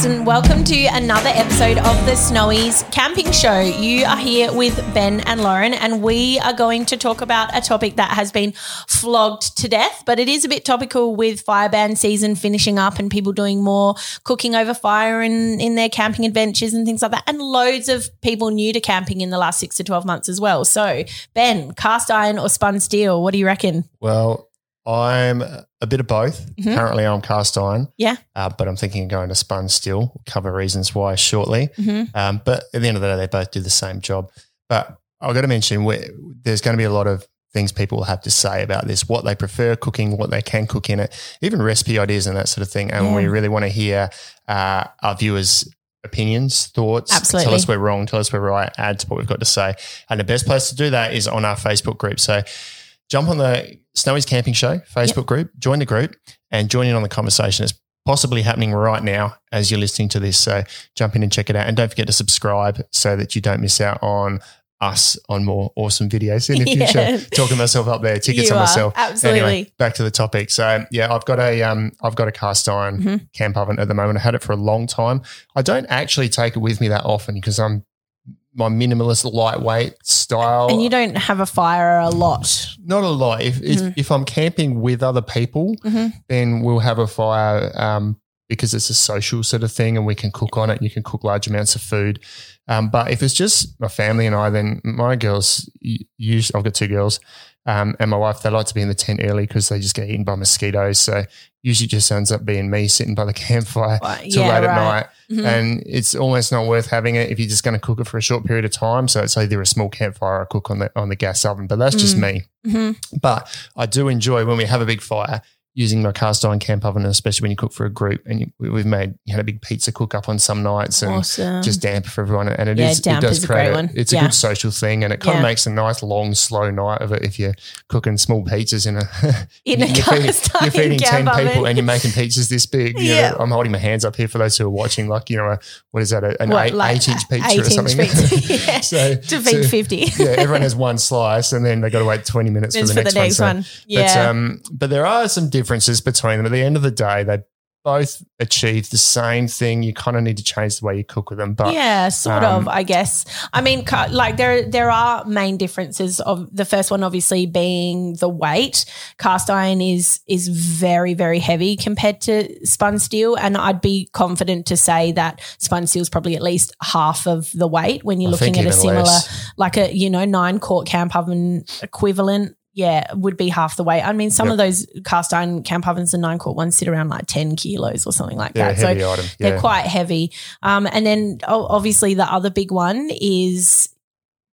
folks, and welcome to another episode of the Snowys Camping Show. You are here with Ben and Lauren, and we are going to talk about a topic that has been flogged to death, but it is a bit topical with fire ban season finishing up and people doing more cooking over fire and in their camping adventures and things like that, and loads of people new to camping in the last six to 12 months as well. So, Ben, cast iron or spun steel, what do you reckon? Well, I'm a bit of both. Mhm. Currently, I'm cast iron, Yeah. uh, but I'm thinking of going to spun steel. We'll cover reasons why shortly. hmm Um, but at the end of the day, they both do the same job. But I've got to mention, there's going to be a lot of things people will have to say about this, what they prefer cooking, what they can cook in it, even recipe ideas and that sort of thing. And Yeah. we really want to hear uh, our viewers' opinions, thoughts. Absolutely. Tell us we're wrong. Tell us we're right. Add to what we've got to say. And the best place to do that is on our Facebook group. So jump on the Snowys Camping Show Facebook group, join the group, and join in on the conversation. It's possibly happening right now as you're listening to this. So jump in and check it out. And don't forget to subscribe so that you don't miss out on us on more awesome videos in the Yeah. future. Talking myself up there, tickets You on are, myself. absolutely. Anyway, back to the topic. So yeah, I've got a um, I've got a cast iron Mhm. camp oven at the moment. I had it for a long time. I don't actually take it with me that often because I'm my minimalist, lightweight style. And you don't have a fire a lot. Not a lot. If if, Mhm. if I'm camping with other people, Mhm. then we'll have a fire um, because it's a social sort of thing, and we can cook on it. You can cook large amounts of food. Um, but if it's just my family and I, then my girls, use I've got two girls, um, and my wife. They like to be in the tent early because they just get eaten by mosquitoes. So usually, just ends up being me sitting by the campfire Right, till yeah, late right. at night, Mhm. and it's almost not worth having it if you're just going to cook it for a short period of time. So it's either a small campfire or cook on the on the gas oven. But that's just Mm. me. Mhm. But I do enjoy when we have a big fire using my cast iron camp oven, especially when you cook for a group. And you, we- we've made you had a big pizza cook up on some nights and Awesome. just damp for everyone. And it is Yeah, it damp does is a create one. It's a good social thing, and it kind Yeah. of makes a nice long slow night of it if you're cooking small pizzas in a In a you're feeding, cast you're feeding ten camp people and you're making pizzas this big. You Yeah. know, I'm holding my hands up here for those who are watching. Like you know, a, what is that? A, an What, eight, like eight inch pizza eight or inch something. pizza, yeah. so to feed so- 50. yeah, everyone has one slice, and then they got to wait twenty minutes for It's the next, one. So- one. Yeah. but, um, but there are some differences between them. At the end of the day, they both achieve the same thing. You kind of need to change the way you cook with them. But yeah, sort um, of, I guess. I mean, like there there are main differences of the first one obviously being the weight. Cast iron is is very very heavy compared to spun steel and I'd be confident to say that spun steel is probably at least half of the weight when you're I looking at a similar less. like a you know 9 quart camp oven equivalent. Yeah, would be half the weight. I mean, some Yep. of those cast iron camp ovens, and nine quart ones, sit around like 10 kilos or something like Yeah, that. So item. they're quite heavy. Um, and then obviously the other big one is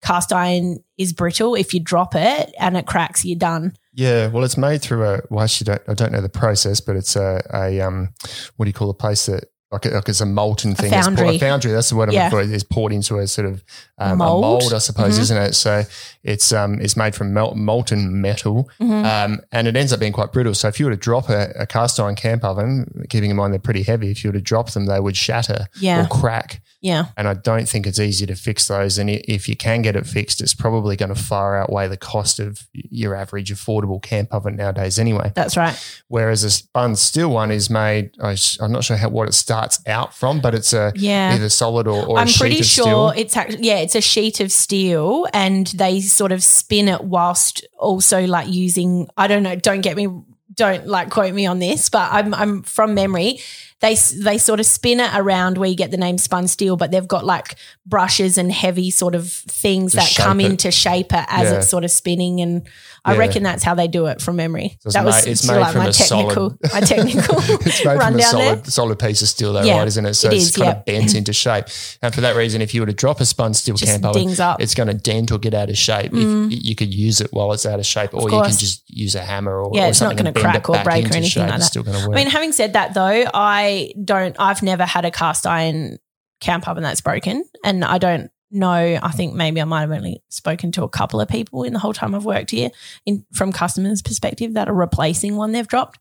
cast iron is brittle. If you drop it and it cracks, you're done. Yeah, well, it's made through a. Well, actually, don't, I don't know the process, but it's a, a um, what do you call a place that like, a, like it's a molten thing. It's poured- foundry. a foundry. That's the word I'm Yeah. for. It's poured into a sort of um, Mold. a mold, I suppose, Mhm. isn't it? So it's um, it's made from mel- molten metal, Mhm. um, and it ends up being quite brittle. So if you were to drop a, a cast iron camp oven, keeping in mind they're pretty heavy, if you were to drop them, they would shatter Yeah. or crack. Yeah. And I don't think it's easy to fix those. And if you can get it fixed, it's probably going to far outweigh the cost of your average affordable camp oven nowadays, anyway. That's right. Whereas a spun steel one is made, I'm not sure how what it starts out from, but it's a Yeah. either solid or, or a I'm sheet pretty of sure steel. it's actually yeah, it's a sheet of steel, and they sort of spin it whilst also like using I don't know. Don't get me, don't like quote me on this, but I'm I'm from memory. They they sort of spin it around where you get the name spun steel, but they've got like brushes and heavy sort of things To that come shape in to shape it as Yeah. it's sort of spinning, and I Yeah. reckon that's how they do it from memory. So that was it's made like from my a solid- technical my technical it's made from a rundown there. solid, solid piece of steel, though, Yeah, right? Isn't it? So it it's is, kind yeah. of bent into shape. And for that reason, if you were to drop a spun steel Just camp up. it's going to dent or get out of shape. Mm. If you could use it while it's out of shape, or you can just use a hammer or, Yeah, or it's not gonna crack or break or anything like It's that. still going to I mean, having said that though, I don't. I've never had a cast iron camp oven that's broken, and I don't know. I think maybe I might have only spoken to a couple of people in the whole time I've worked here, in from customers' perspective, that are replacing one they've dropped.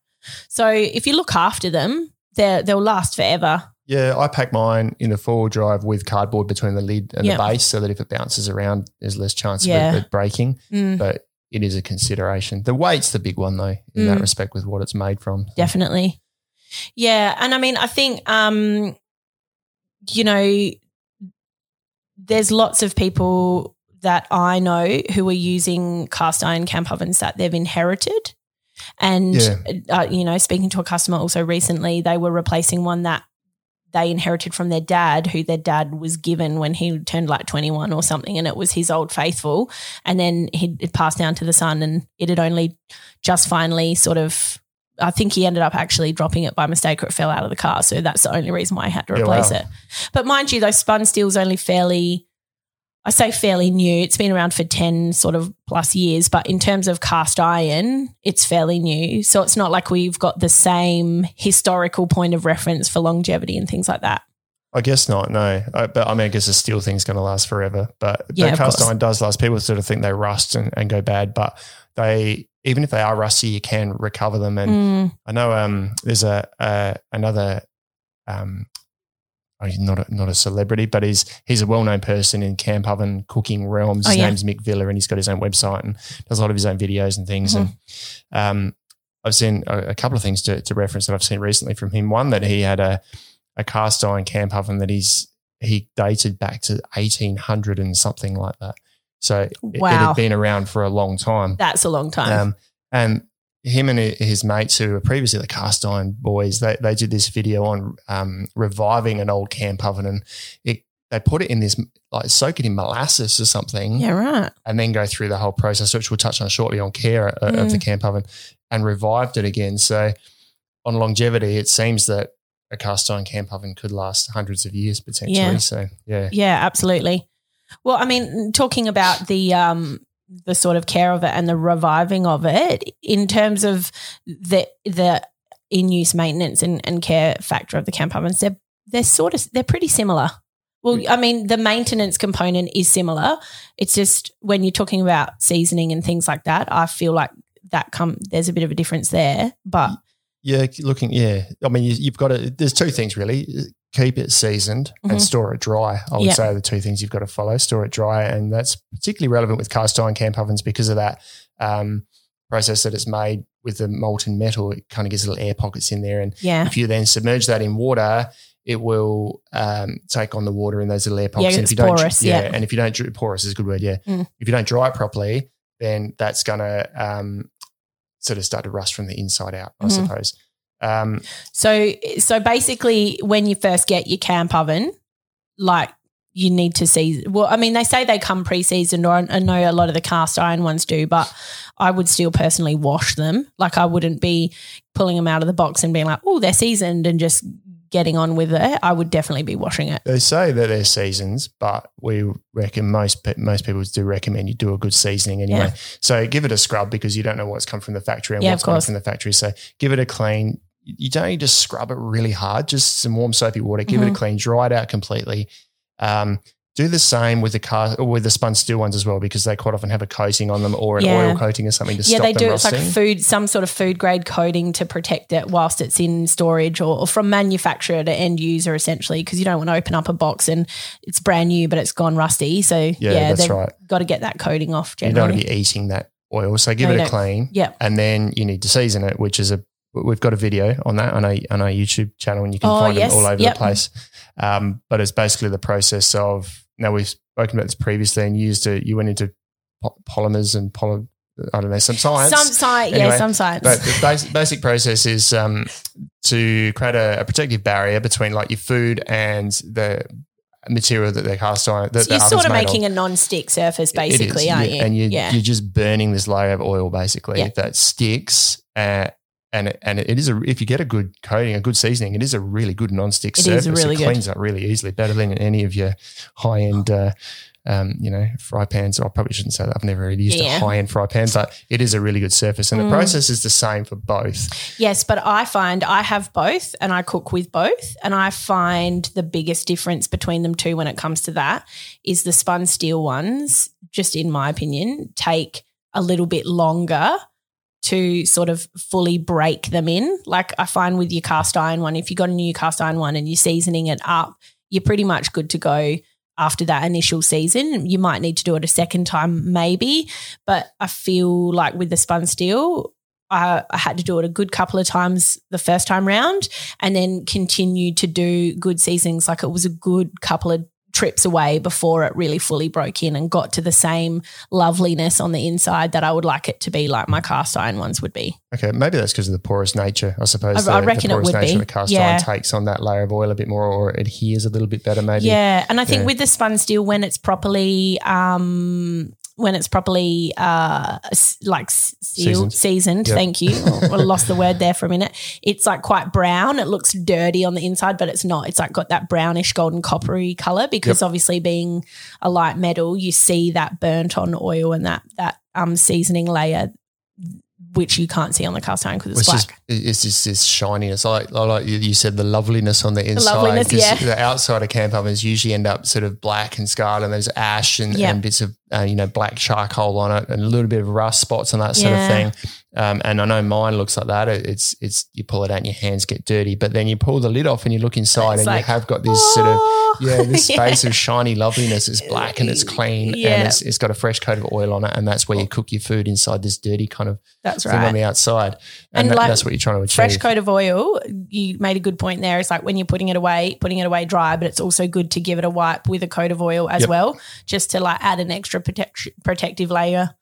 So if you look after them, they they'll last forever. Yeah, I pack mine in the four wheel drive with cardboard between the lid and Yeah. the base so that if it bounces around, there's less chance Yeah. of it, breaking. Mm, But it is a consideration. The weight's the big one, though, in that Mm. respect with what it's made from. definitely. Yeah, and I mean, I think um, you know, there's lots of people that I know who are using cast iron camp ovens that they've inherited. And, Yeah. uh, you know, speaking to a customer also recently, they were replacing one that they inherited from their dad, who their dad was given when he turned like 21 or something. And it was his old faithful. And then he it passed down to the son, and it had only just finally sort of. I think he ended up actually dropping it by mistake or it fell out of the car. So that's the only reason why I had to Yeah, replace wow. it. But mind you, those spun steel's only fairly, I say fairly new. It's been around for 10 sort of plus years, but in terms of cast iron, it's fairly new. So it's not like we've got the same historical point of reference for longevity and things like that. I guess not. No, I, but I mean, I guess the steel thing's going to last forever. But Yeah, the cast iron does last. People sort of think they rust and, and go bad, but they even if they are rusty, you can recover them. And Mm, I know um, there's a, a another um, oh, he's not a, not a celebrity, but he's he's a well known person in camp oven cooking realms. Oh, His yeah. name's Mick Villa, and he's got his own website and does a lot of his own videos and things. Mm-hmm. And um, I've seen a, a couple of things to, to reference that I've seen recently from him. One that he had a a cast iron camp oven that he's he dated back to eighteen hundred and something like that. So it- it, had been around for a long time. that's a long time. Um, and him and his mates who were previously the cast iron boys, they, they did this video on um, reviving an old camp oven and it, they put it in this, like soak it in molasses or something yeah, right. and then go through the whole process, which we'll touch on shortly on care uh, of the camp oven and revived it again. So on longevity, it seems that a cast iron camp oven could last hundreds of years potentially. Yeah. So yeah. Yeah, absolutely. Well, I mean, talking about the um the sort of care of it and the reviving of it in terms of the the in use maintenance and, and care factor of the camp ovens, they're they're sort of they're pretty similar. Well, I mean, the maintenance component is similar. It's just when you're talking about seasoning and things like that, I feel like that come there's a bit of a difference there. But Yeah, looking. Yeah, I mean, you, you've got to. There's two things really: keep it seasoned Mhm. and store it dry. I would Yeah. say the two things you've got to follow: store it dry, and that's particularly relevant with cast iron camp ovens because of that um, process that it's made with the molten metal. It kind of gives little air pockets in there, and yeah, if you then submerge that in water. It will um, take on the water in those little air pockets. Yeah, and if you don't, porous, yeah. and if you don't, porous is a good word. Yeah, Mm. if you don't dry it properly, then that's going to um, sort of start to rust from the inside out. I Mhm. suppose. Um, So so basically when you first get your camp oven, like you need to see well, I mean, they say they come pre-seasoned or I know a lot of the cast iron ones do, but I would still personally wash them. Like I wouldn't be pulling them out of the box and being like, oh, they're seasoned and just getting on with it. I would definitely be washing it. They say that they're seasons, but we reckon most most people do recommend you do a good seasoning anyway. So give it a scrub because you don't know what's come from the factory and Yeah, what's come from the factory. So give it a clean. You don't need to scrub it really hard. Just some warm soapy water. Give it Mhm. a clean. Dry it out completely. Um, do the same with the car or with the spun steel ones as well because they quite often have a coating on them or an Yeah. oil coating or something to yeah, stop they them do. It's rusting. like food, some sort of food grade coating to protect it whilst it's in storage or, or from manufacturer to end user, essentially, because you don't want to open up a box and it's brand new but it's gone rusty. So yeah, that's they've right. got to get that coating off. you don't want to be eating that oil. So give No, it a clean. yeah, and then you need to season it, which is a we've got a video on that on our on our YouTube channel, and you can Oh, find yes. them all over Yep. the place. Um, but it's basically the process of now we've spoken about this previously, and you used to you went into po- polymers and poly, I don't know some science. some science. Anyway, yeah, some science. but the basic, basic process is um, to create a, a protective barrier between like your food and the material that they're cast on. That So you're sort of making a non-stick surface, basically, aren't yeah. you? And you're, yeah, you're just burning this layer of oil basically Yeah. that sticks. Uh, and it, and it is a if you get a good coating, a good seasoning, it is a really good non-stick It surface. really it good. cleans up really easily, better than any of your high-end, uh, um, you know, fry pans. I probably shouldn't say that. I've never really used Yeah. a high-end fry pan, but it is a really good surface, and Mm. the process is the same for both. Yes, but I find I have both and I cook with both. And I find the biggest difference between them two when it comes to that is the spun steel ones, just in my opinion, take a little bit longer to sort of fully break them in. Like I find with your cast iron one, if you got a new cast iron one and you're seasoning it up, you're pretty much good to go after that initial season. You might need to do it a second time, maybe. But I feel like with the spun steel, I, I had to do it a good couple of times the first time round and then continued to do good seasonings. Like it was a good couple of trips away before it really fully broke in and got to the same loveliness on the inside that I would like it to be like my cast iron ones would be. Okay, maybe that's because of the porous nature. I suppose I- I the, reckon the it porous would nature be. of the cast Yeah. iron takes on that layer of oil a bit more, or adheres a little bit better. Maybe. Yeah, and I think Yeah. with the spun steel, when it's properly, um, when it's properly uh, like sealed, Seasoned. seasoned. Yep. Thank you. I lost the word there for a minute. It's like quite brown. It looks dirty on the inside, but it's not. It's like got that brownish golden coppery color because obviously being a light metal, you see that burnt on oil and that that um seasoning layer, which you can't see on the cast iron because it's It's black. just it's just this shininess. Like, like you- said the loveliness on the inside. loveliness, 'cause yeah. The outside of camp ovens usually end up sort of black and scarred, and there's ash and, Yeah. and bits of uh, you know black charcoal on it, and a little bit of rust spots and that sort Yeah. of thing. Um, and I know mine looks like that. It's it's you pull it out and your hands get dirty, but then you pull the lid off and you look inside, It's and like, you have got this sort of "Oh." yeah, this Yeah. space of shiny loveliness. It's black and it's clean, Yeah. and it's, it's got a fresh coat of oil on it, and that's where you cook your food inside this dirty kind of That's thing on the outside, and, And that- like that's what you're trying to achieve. fresh coat of oil, you made a good point there. It's like when you're putting it away, putting it away dry, but it's also good to give it a wipe with a coat of oil as Yep. well, just to like add an extra protect- protective layer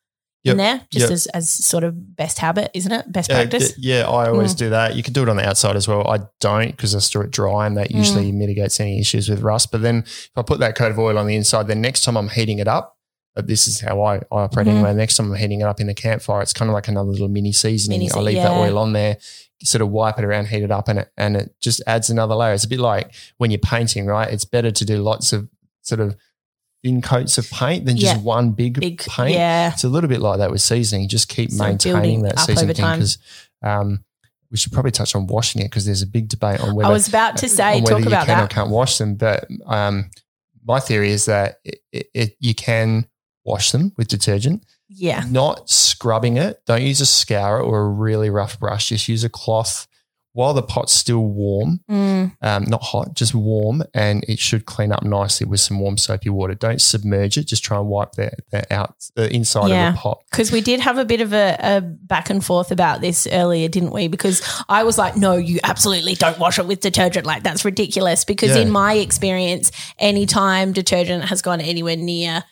Yep. in there, just Yep. as, as sort of best habit, isn't it? Best Yeah, practice. d- yeah, I always Mm. do that. You can do it on the outside as well. I don't because I store it dry, and that usually Mm. mitigates any issues with rust. But then if I put that coat of oil on the inside, then next time I'm heating it up, uh, this is how I, I operate Mhm. anyway. Next time I'm heating it up in the campfire, it's kind of like another little mini seasoning. Mini I leave that oil on there, sort of wipe it around, heat it up, and it and it just adds another layer. It's a bit like when you're painting, right? It's better to do lots of sort of thin coats of paint than just Yeah. one big, Big, paint. yeah. It's a little bit like that with seasoning. Just keep So maintaining that seasoning thing because um, we should probably touch on washing it because there's a big debate on whether I was about to say, on whether talk you about can or can't wash them. But um, my theory is that it, it, it, you can wash them with detergent, Yeah. not scrubbing it. Don't use a scourer or a really rough brush. Just use a cloth while the pot's still warm Mm, um, not hot, just warm, and it should clean up nicely with some warm soapy water. Don't submerge it; just try and wipe the, the out the inside Yeah. of the pot. Because we did have a bit of a, a back and forth about this earlier, didn't we? Because I was like, no, you absolutely don't wash it with detergent. Like, that's ridiculous. Because Yeah. in my experience, anytime detergent has gone anywhere near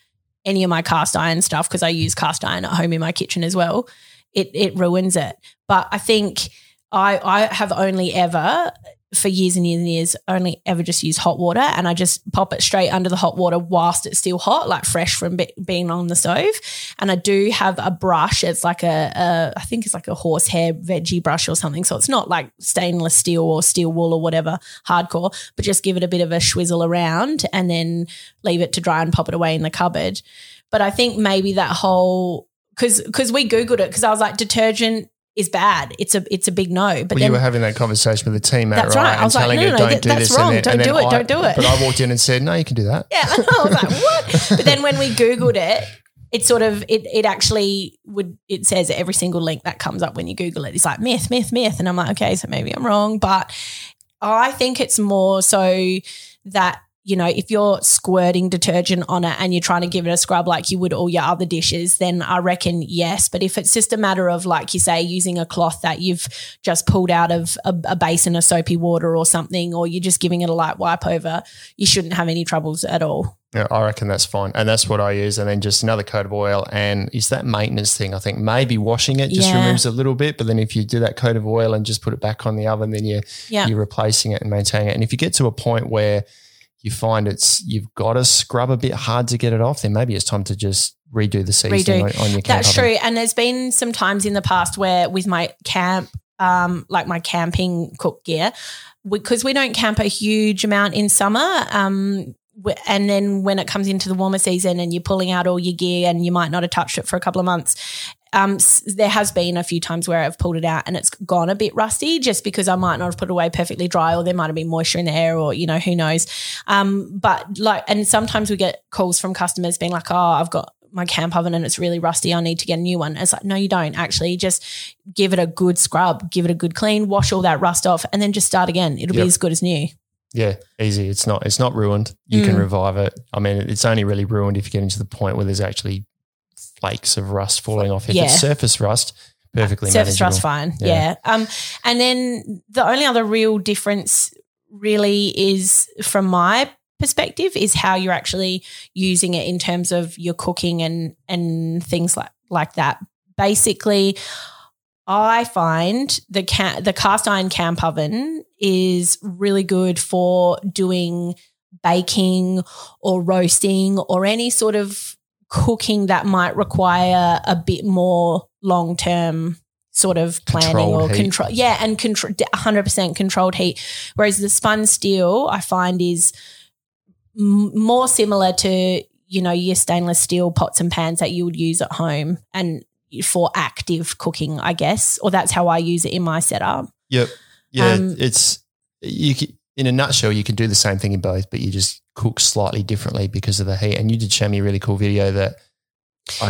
any of my cast iron stuff, because I use cast iron at home in my kitchen as well, it, it ruins it. But I think I, I have only ever for years and years and years only ever just use hot water and I just pop it straight under the hot water whilst it's still hot, like fresh from be- being on the stove. And I do have a brush. It's like a, a, I think it's like a horsehair veggie brush or something. So it's not like stainless steel or steel wool or whatever hardcore, but just give it a bit of a swizzle around and then leave it to dry and pop it away in the cupboard. But I think maybe that whole, because because we googled it because I was like detergent is bad. It's a it's a big no. But well, then you were having that conversation with the team, That's right? right. I was like, and telling no, no, don't that- do that's this. wrong. And then, Don't do it. I- Don't do it. But I walked in and said, no, you can do that. Yeah, I was like, what? But then when we Googled it, it sort of it it actually would it says every single link that comes up when you Google it. It's like myth, myth, myth. And I'm like, okay, so maybe I'm wrong. But I think it's more so that you know, if you're squirting detergent on it and you're trying to give it a scrub like you would all your other dishes, then I reckon yes. But if it's just a matter of, like you say, using a cloth that you've just pulled out of a, a basin of soapy water or something, or you're just giving it a light wipe over, you shouldn't have any troubles at all. Yeah, I reckon that's fine. And that's what I use. And then just another coat of oil. And is that maintenance thing? I think maybe washing it just Yeah. removes a little bit. But then if you do that coat of oil and just put it back on the oven, then you, Yeah. you're replacing it and maintaining it. And if you get to a point where you find it's you've got to scrub a bit hard to get it off, then maybe it's time to just redo the seasoning Redo. on, your camp That's true. And there's been some times in the past where with my camp, um, like my camping cook gear, because we don't camp a huge amount in summer. Um, and then when it comes into the warmer season and you're pulling out all your gear and you might not have touched it for a couple of months, um, there has been a few times where I've pulled it out and it's gone a bit rusty just because I might not have put it away perfectly dry or there might have been moisture in the air or, you know, who knows. Um, but like, and sometimes we get calls from customers being like, oh, I've got my camp oven and it's really rusty. I need to get a new one. It's like, no, you don't actually just give it a good scrub, give it a good clean, wash all that rust off, and then just start again. It'll Yep. be as good as new. Yeah, easy. It's not it's not ruined. You can Mm. revive it. I mean, it's only really ruined if you get into the point where there's actually flakes of rust falling off. If Yeah. it's surface rust, Perfectly surface manageable. thrust fine. Yeah. Yeah. Um, and then the only other real difference really is from my perspective is how you're actually using it in terms of your cooking and and things like like that. Basically, I find the ca- the cast iron camp oven is really good for doing baking or roasting or any sort of cooking that might require a bit more long term sort of planning Controlled or heat. control. Yeah, and control 100% controlled heat. Whereas the spun steel, I find is m- more similar to you know your stainless steel pots and pans that you would use at home and for active cooking, I guess, or that's how I use it in my setup. Yep. Yeah, Um, it's you. Can, in a nutshell, you can do the same thing in both, but you just cook slightly differently because of the heat. And you did show me a really cool video that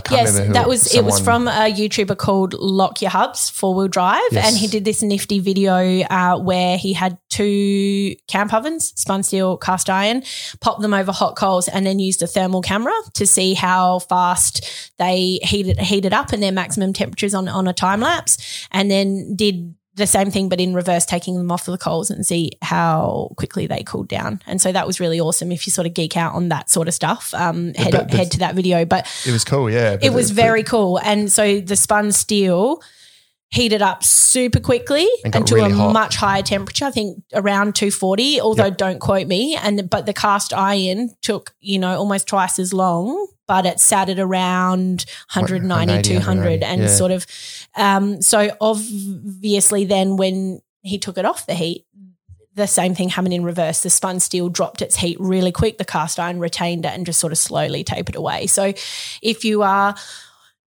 yes, that was it was from a YouTuber called Lock Your Hubs four wheel drive, Yes. and he did this nifty video uh, where he had two camp ovens, spun steel, cast iron, popped them over hot coals, and then used a thermal camera to see how fast they heated heated up and their maximum temperatures on on a time lapse, and then did the same thing but in reverse taking them off of the coals and see how quickly they cooled down and so that was really awesome if you sort of geek out on that sort of stuff um head, but- but- head to that video but It was cool. Yeah, it was very cool. And so the spun steel heated up super quickly And and to really a hot. much higher temperature. I think around 240, although Yep. don't quote me. And but the cast iron took, you know, almost twice as long, but it sat at around 190, 180, 200 and yeah. sort of um so obviously then when he took it off the heat the same thing happened in reverse. The spun steel dropped its heat really quick. The cast iron retained it and just sort of slowly tapered away. So, if you are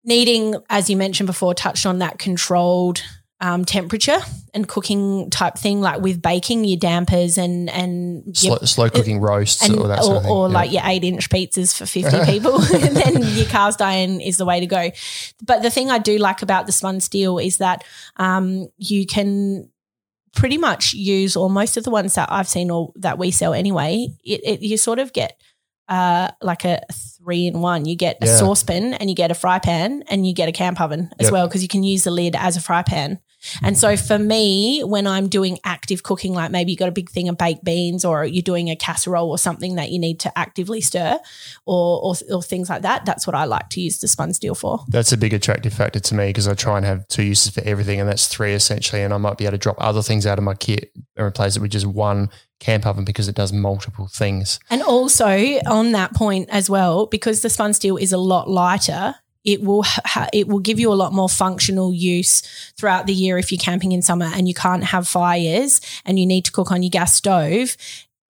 needing, as you mentioned before, touched on that controlled um, temperature and cooking type thing, like with baking, your dampers and and your slow, slow cooking roasts and, or that or, of thing. or Yeah. like your eight inch pizzas for 50 people, and then your cast iron is the way to go. But the thing I do like about the spun steel is that um, you can pretty much use, or most of the ones that I've seen or that we sell anyway, it, it you sort of get uh, like a three in one. You get a Yeah. saucepan and you get a fry pan and you get a camp oven as Yep. well because you can use the lid as a fry pan. And so for me, when I'm doing active cooking, like maybe you got a big thing of baked beans or you're doing a casserole or something that you need to actively stir or, or, or things like that, that's what I like to use the spun steel for. That's a big attractive factor to me because I try and have two uses for everything, and that's three essentially. And I might be able to drop other things out of my kit and replace it with just one camp oven because it does multiple things. And also on that point as well, because the spun steel is a lot lighter, it will ha- it will give you a lot more functional use throughout the year if you're camping in summer and you can't have fires and you need to cook on your gas stove.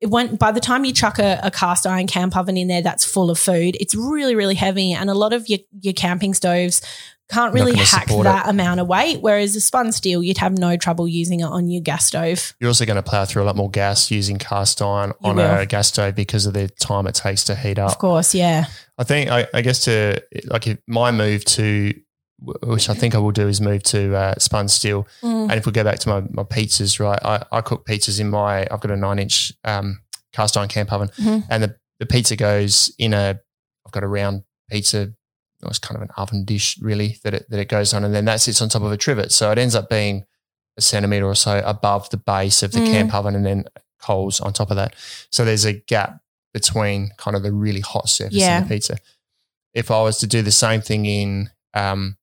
It went, by the time you chuck a, a cast iron camp oven in there that's full of food, it's really really heavy, and a lot of your your camping stoves can't really hack that amount of weight. Whereas a spun steel, you'd have no trouble using it on your gas stove. You're also going to plow through a lot more gas using cast iron You on will. a gas stove because of the time it takes to heat up. Of course, yeah, I think, I, I guess, to like if my move to, which I think I will do, is move to uh, spun steel. Mm. And if we go back to my, my pizzas, right, I, I cook pizzas in my, I've got a nine inch um, cast iron camp oven, Mhm. and the, the pizza goes in a, I've got a round pizza, it's kind of an oven dish really that it, that it goes on, and then that sits on top of a trivet. So it ends up being a centimeter or so above the base of the Mm. camp oven, and then coals on top of that. So there's a gap between kind of the really hot surface Yeah. and the pizza. If I was to do the same thing in um,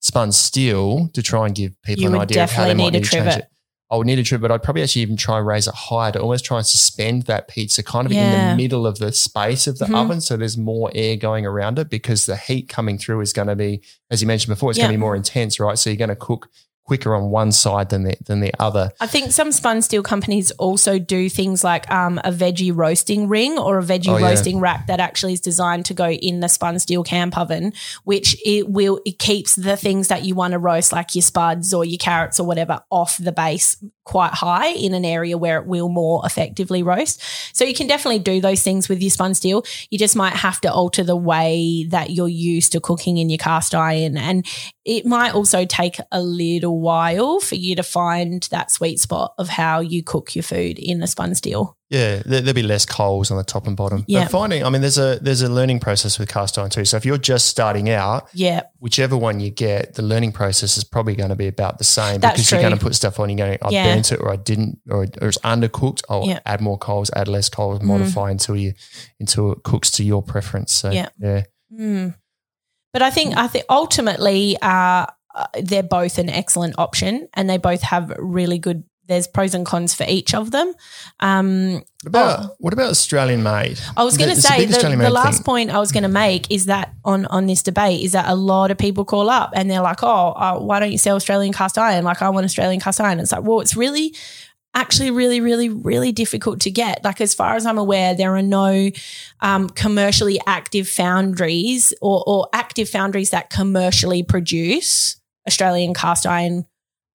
spun steel to try and give people You an idea of how they might need a need to change trivet. it. I would need a trivet, but I'd probably actually even try and raise it higher to almost try and suspend that pizza kind of in the middle of the space of the Mhm. oven so there's more air going around it because the heat coming through is going to be, as you mentioned before, it's going to be more intense, right? So you're going to cook quicker on one side than the than the other. I think some spun steel companies also do things like um, a veggie roasting ring or a veggie Oh, yeah. roasting rack that actually is designed to go in the spun steel camp oven, which it will it keeps the things that you want to roast, like your spuds or your carrots or whatever, off the base quite high in an area where it will more effectively roast. So you can definitely do those things with your spun steel. You just might have to alter the way that you're used to cooking in your cast iron and it might also take a little while for you to find that sweet spot of how you cook your food in a spun steel. Yeah, there, there'll be less coals on the top and bottom. Yeah. But finding, I mean, there's a there's a learning process with cast iron too. So if you're just starting out, Yeah. whichever one you get, the learning process is probably going to be about the same That's because true. you're going to put stuff on. You're going, I Yeah. burnt it or I didn't, or, or it's undercooked. I'll Yeah. add more coals, add less coals, modify until you until it cooks to your preference. So Yeah. yeah, Mm. But I think I think ultimately uh, uh, they're both an excellent option, and they both have really good. There's pros and cons for each of them. Um, What about what about Australian made? I was going to say the, the last thing. point I was going to make is that on on this debate is that a lot of people call up and they're like, oh, uh, why don't you sell Australian cast iron? Like I want Australian cast iron. It's like, well, it's really actually really really really difficult to get like as far as i'm aware there are no um, commercially active foundries or, or active foundries that commercially produce australian cast iron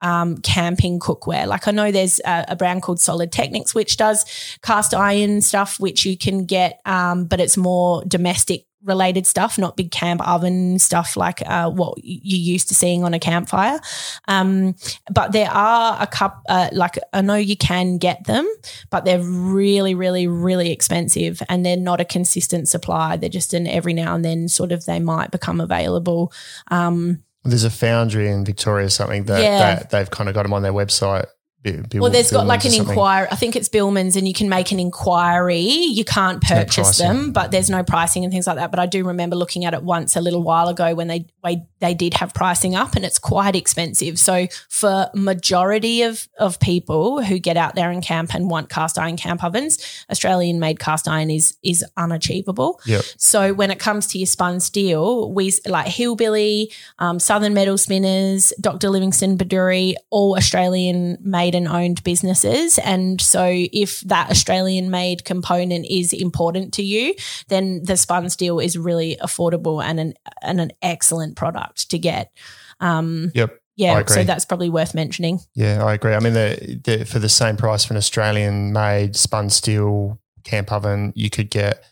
um, camping cookware. Like I know there's a, a brand called Solidteknics which does cast iron stuff, which you can get, um, but it's more domestic related stuff, not big camp oven stuff like uh, what you're used to seeing on a campfire. Um, but there are a couple, uh, like I know you can get them, but they're really, really, really expensive and they're not a consistent supply. They're just an every now and then sort of they might become available. Um, There's a foundry in Victoria, or something that, Yeah. that they've kind of got them on their website. Well, there's got like an inquiry. I think it's Billman's, and you can make an inquiry. You can't purchase pricing. them, but there's no pricing and things like that. But I do remember looking at it once a little while ago when they they, they did have pricing up, and it's quite expensive. So for majority of of people who get out there and camp and want cast iron camp ovens, Australian made cast iron is is unachievable. Yep. So when it comes to your spun steel, we like Hillbilly, um, Southern Metal Spinners, Dr. Livingston Bedourie, all Australian made and owned businesses. And so if that Australian made component is important to you, then the spun steel is really affordable and an and an excellent product to get. Um, Yep. Yeah, so that's probably worth mentioning. Yeah, I agree. I mean, the, the, for the same price for an Australian made spun steel camp oven, you could get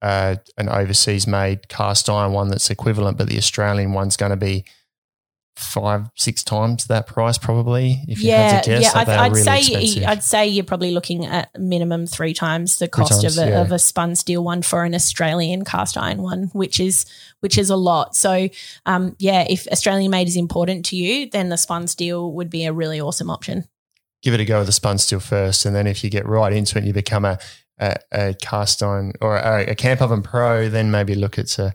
uh, an overseas made cast iron one that's equivalent, but the Australian one's going to be five, six times that price probably. If you yeah, had to guess, yeah. Like, I'd, I'd really say expensive. I'd say you're probably looking at minimum three times the cost times, of, a, yeah. of a spun steel one for an Australian cast iron one, which is which is a lot. So, um, yeah, if Australian made is important to you, then the spun steel would be a really awesome option. Give it a go with the spun steel first, and then if you get right into it, and you become a a, a cast iron or a, a camp oven pro, then maybe look at a,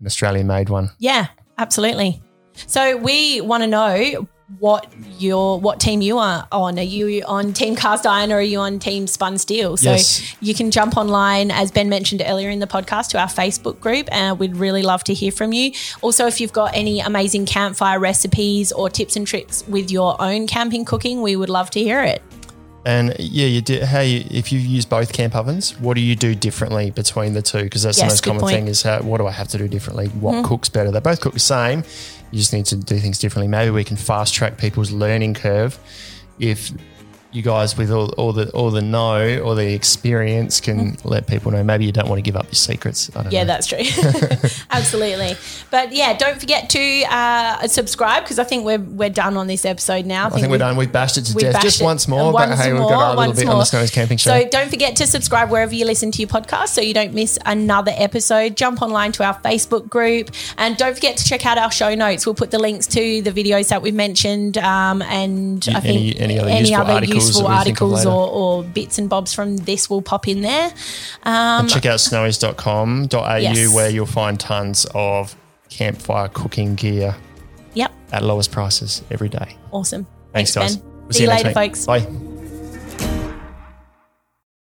an Australian made one. Yeah, absolutely. So we want to know what your what team you are on. Are you on Team Cast Iron or are you on Team Spun Steel? So Yes. you can jump online, as Ben mentioned earlier in the podcast, to our Facebook group, and we'd really love to hear from you. Also, if you've got any amazing campfire recipes or tips and tricks with your own camping cooking, we would love to hear it. And yeah, you did. How you, if you use both camp ovens, what do you do differently between the two? Because that's Yes, the most common point. thing is how, what do I have to do differently? What Mm-hmm. cooks better? They both cook the same. You just need to do things differently. Maybe we can fast track people's learning curve if you guys with all, all the all the know or the experience can let people know. Maybe you don't want to give up your secrets. I don't. Yeah, know. that's true. Absolutely. But yeah, don't forget to uh, subscribe because I think we're we're done on this episode now. I think we're we've- done. We've bashed it to death just it once more. once but hey, we've got a little bit on more. the Snows Camping Show. So don't forget to subscribe wherever you listen to your podcast so you don't miss another episode. Jump online to our Facebook group and don't forget to check out our show notes. We'll put the links to the videos that we've mentioned um, and I Any- think any other useful articles useful that we think of articles or, or bits and bobs from this will pop in there. Um, check out snowys.com.au Yes. where you'll find tons of campfire cooking gear yep, at lowest prices every day. awesome. Thanks, guys. Ben. We'll See you next later, week. folks. Bye.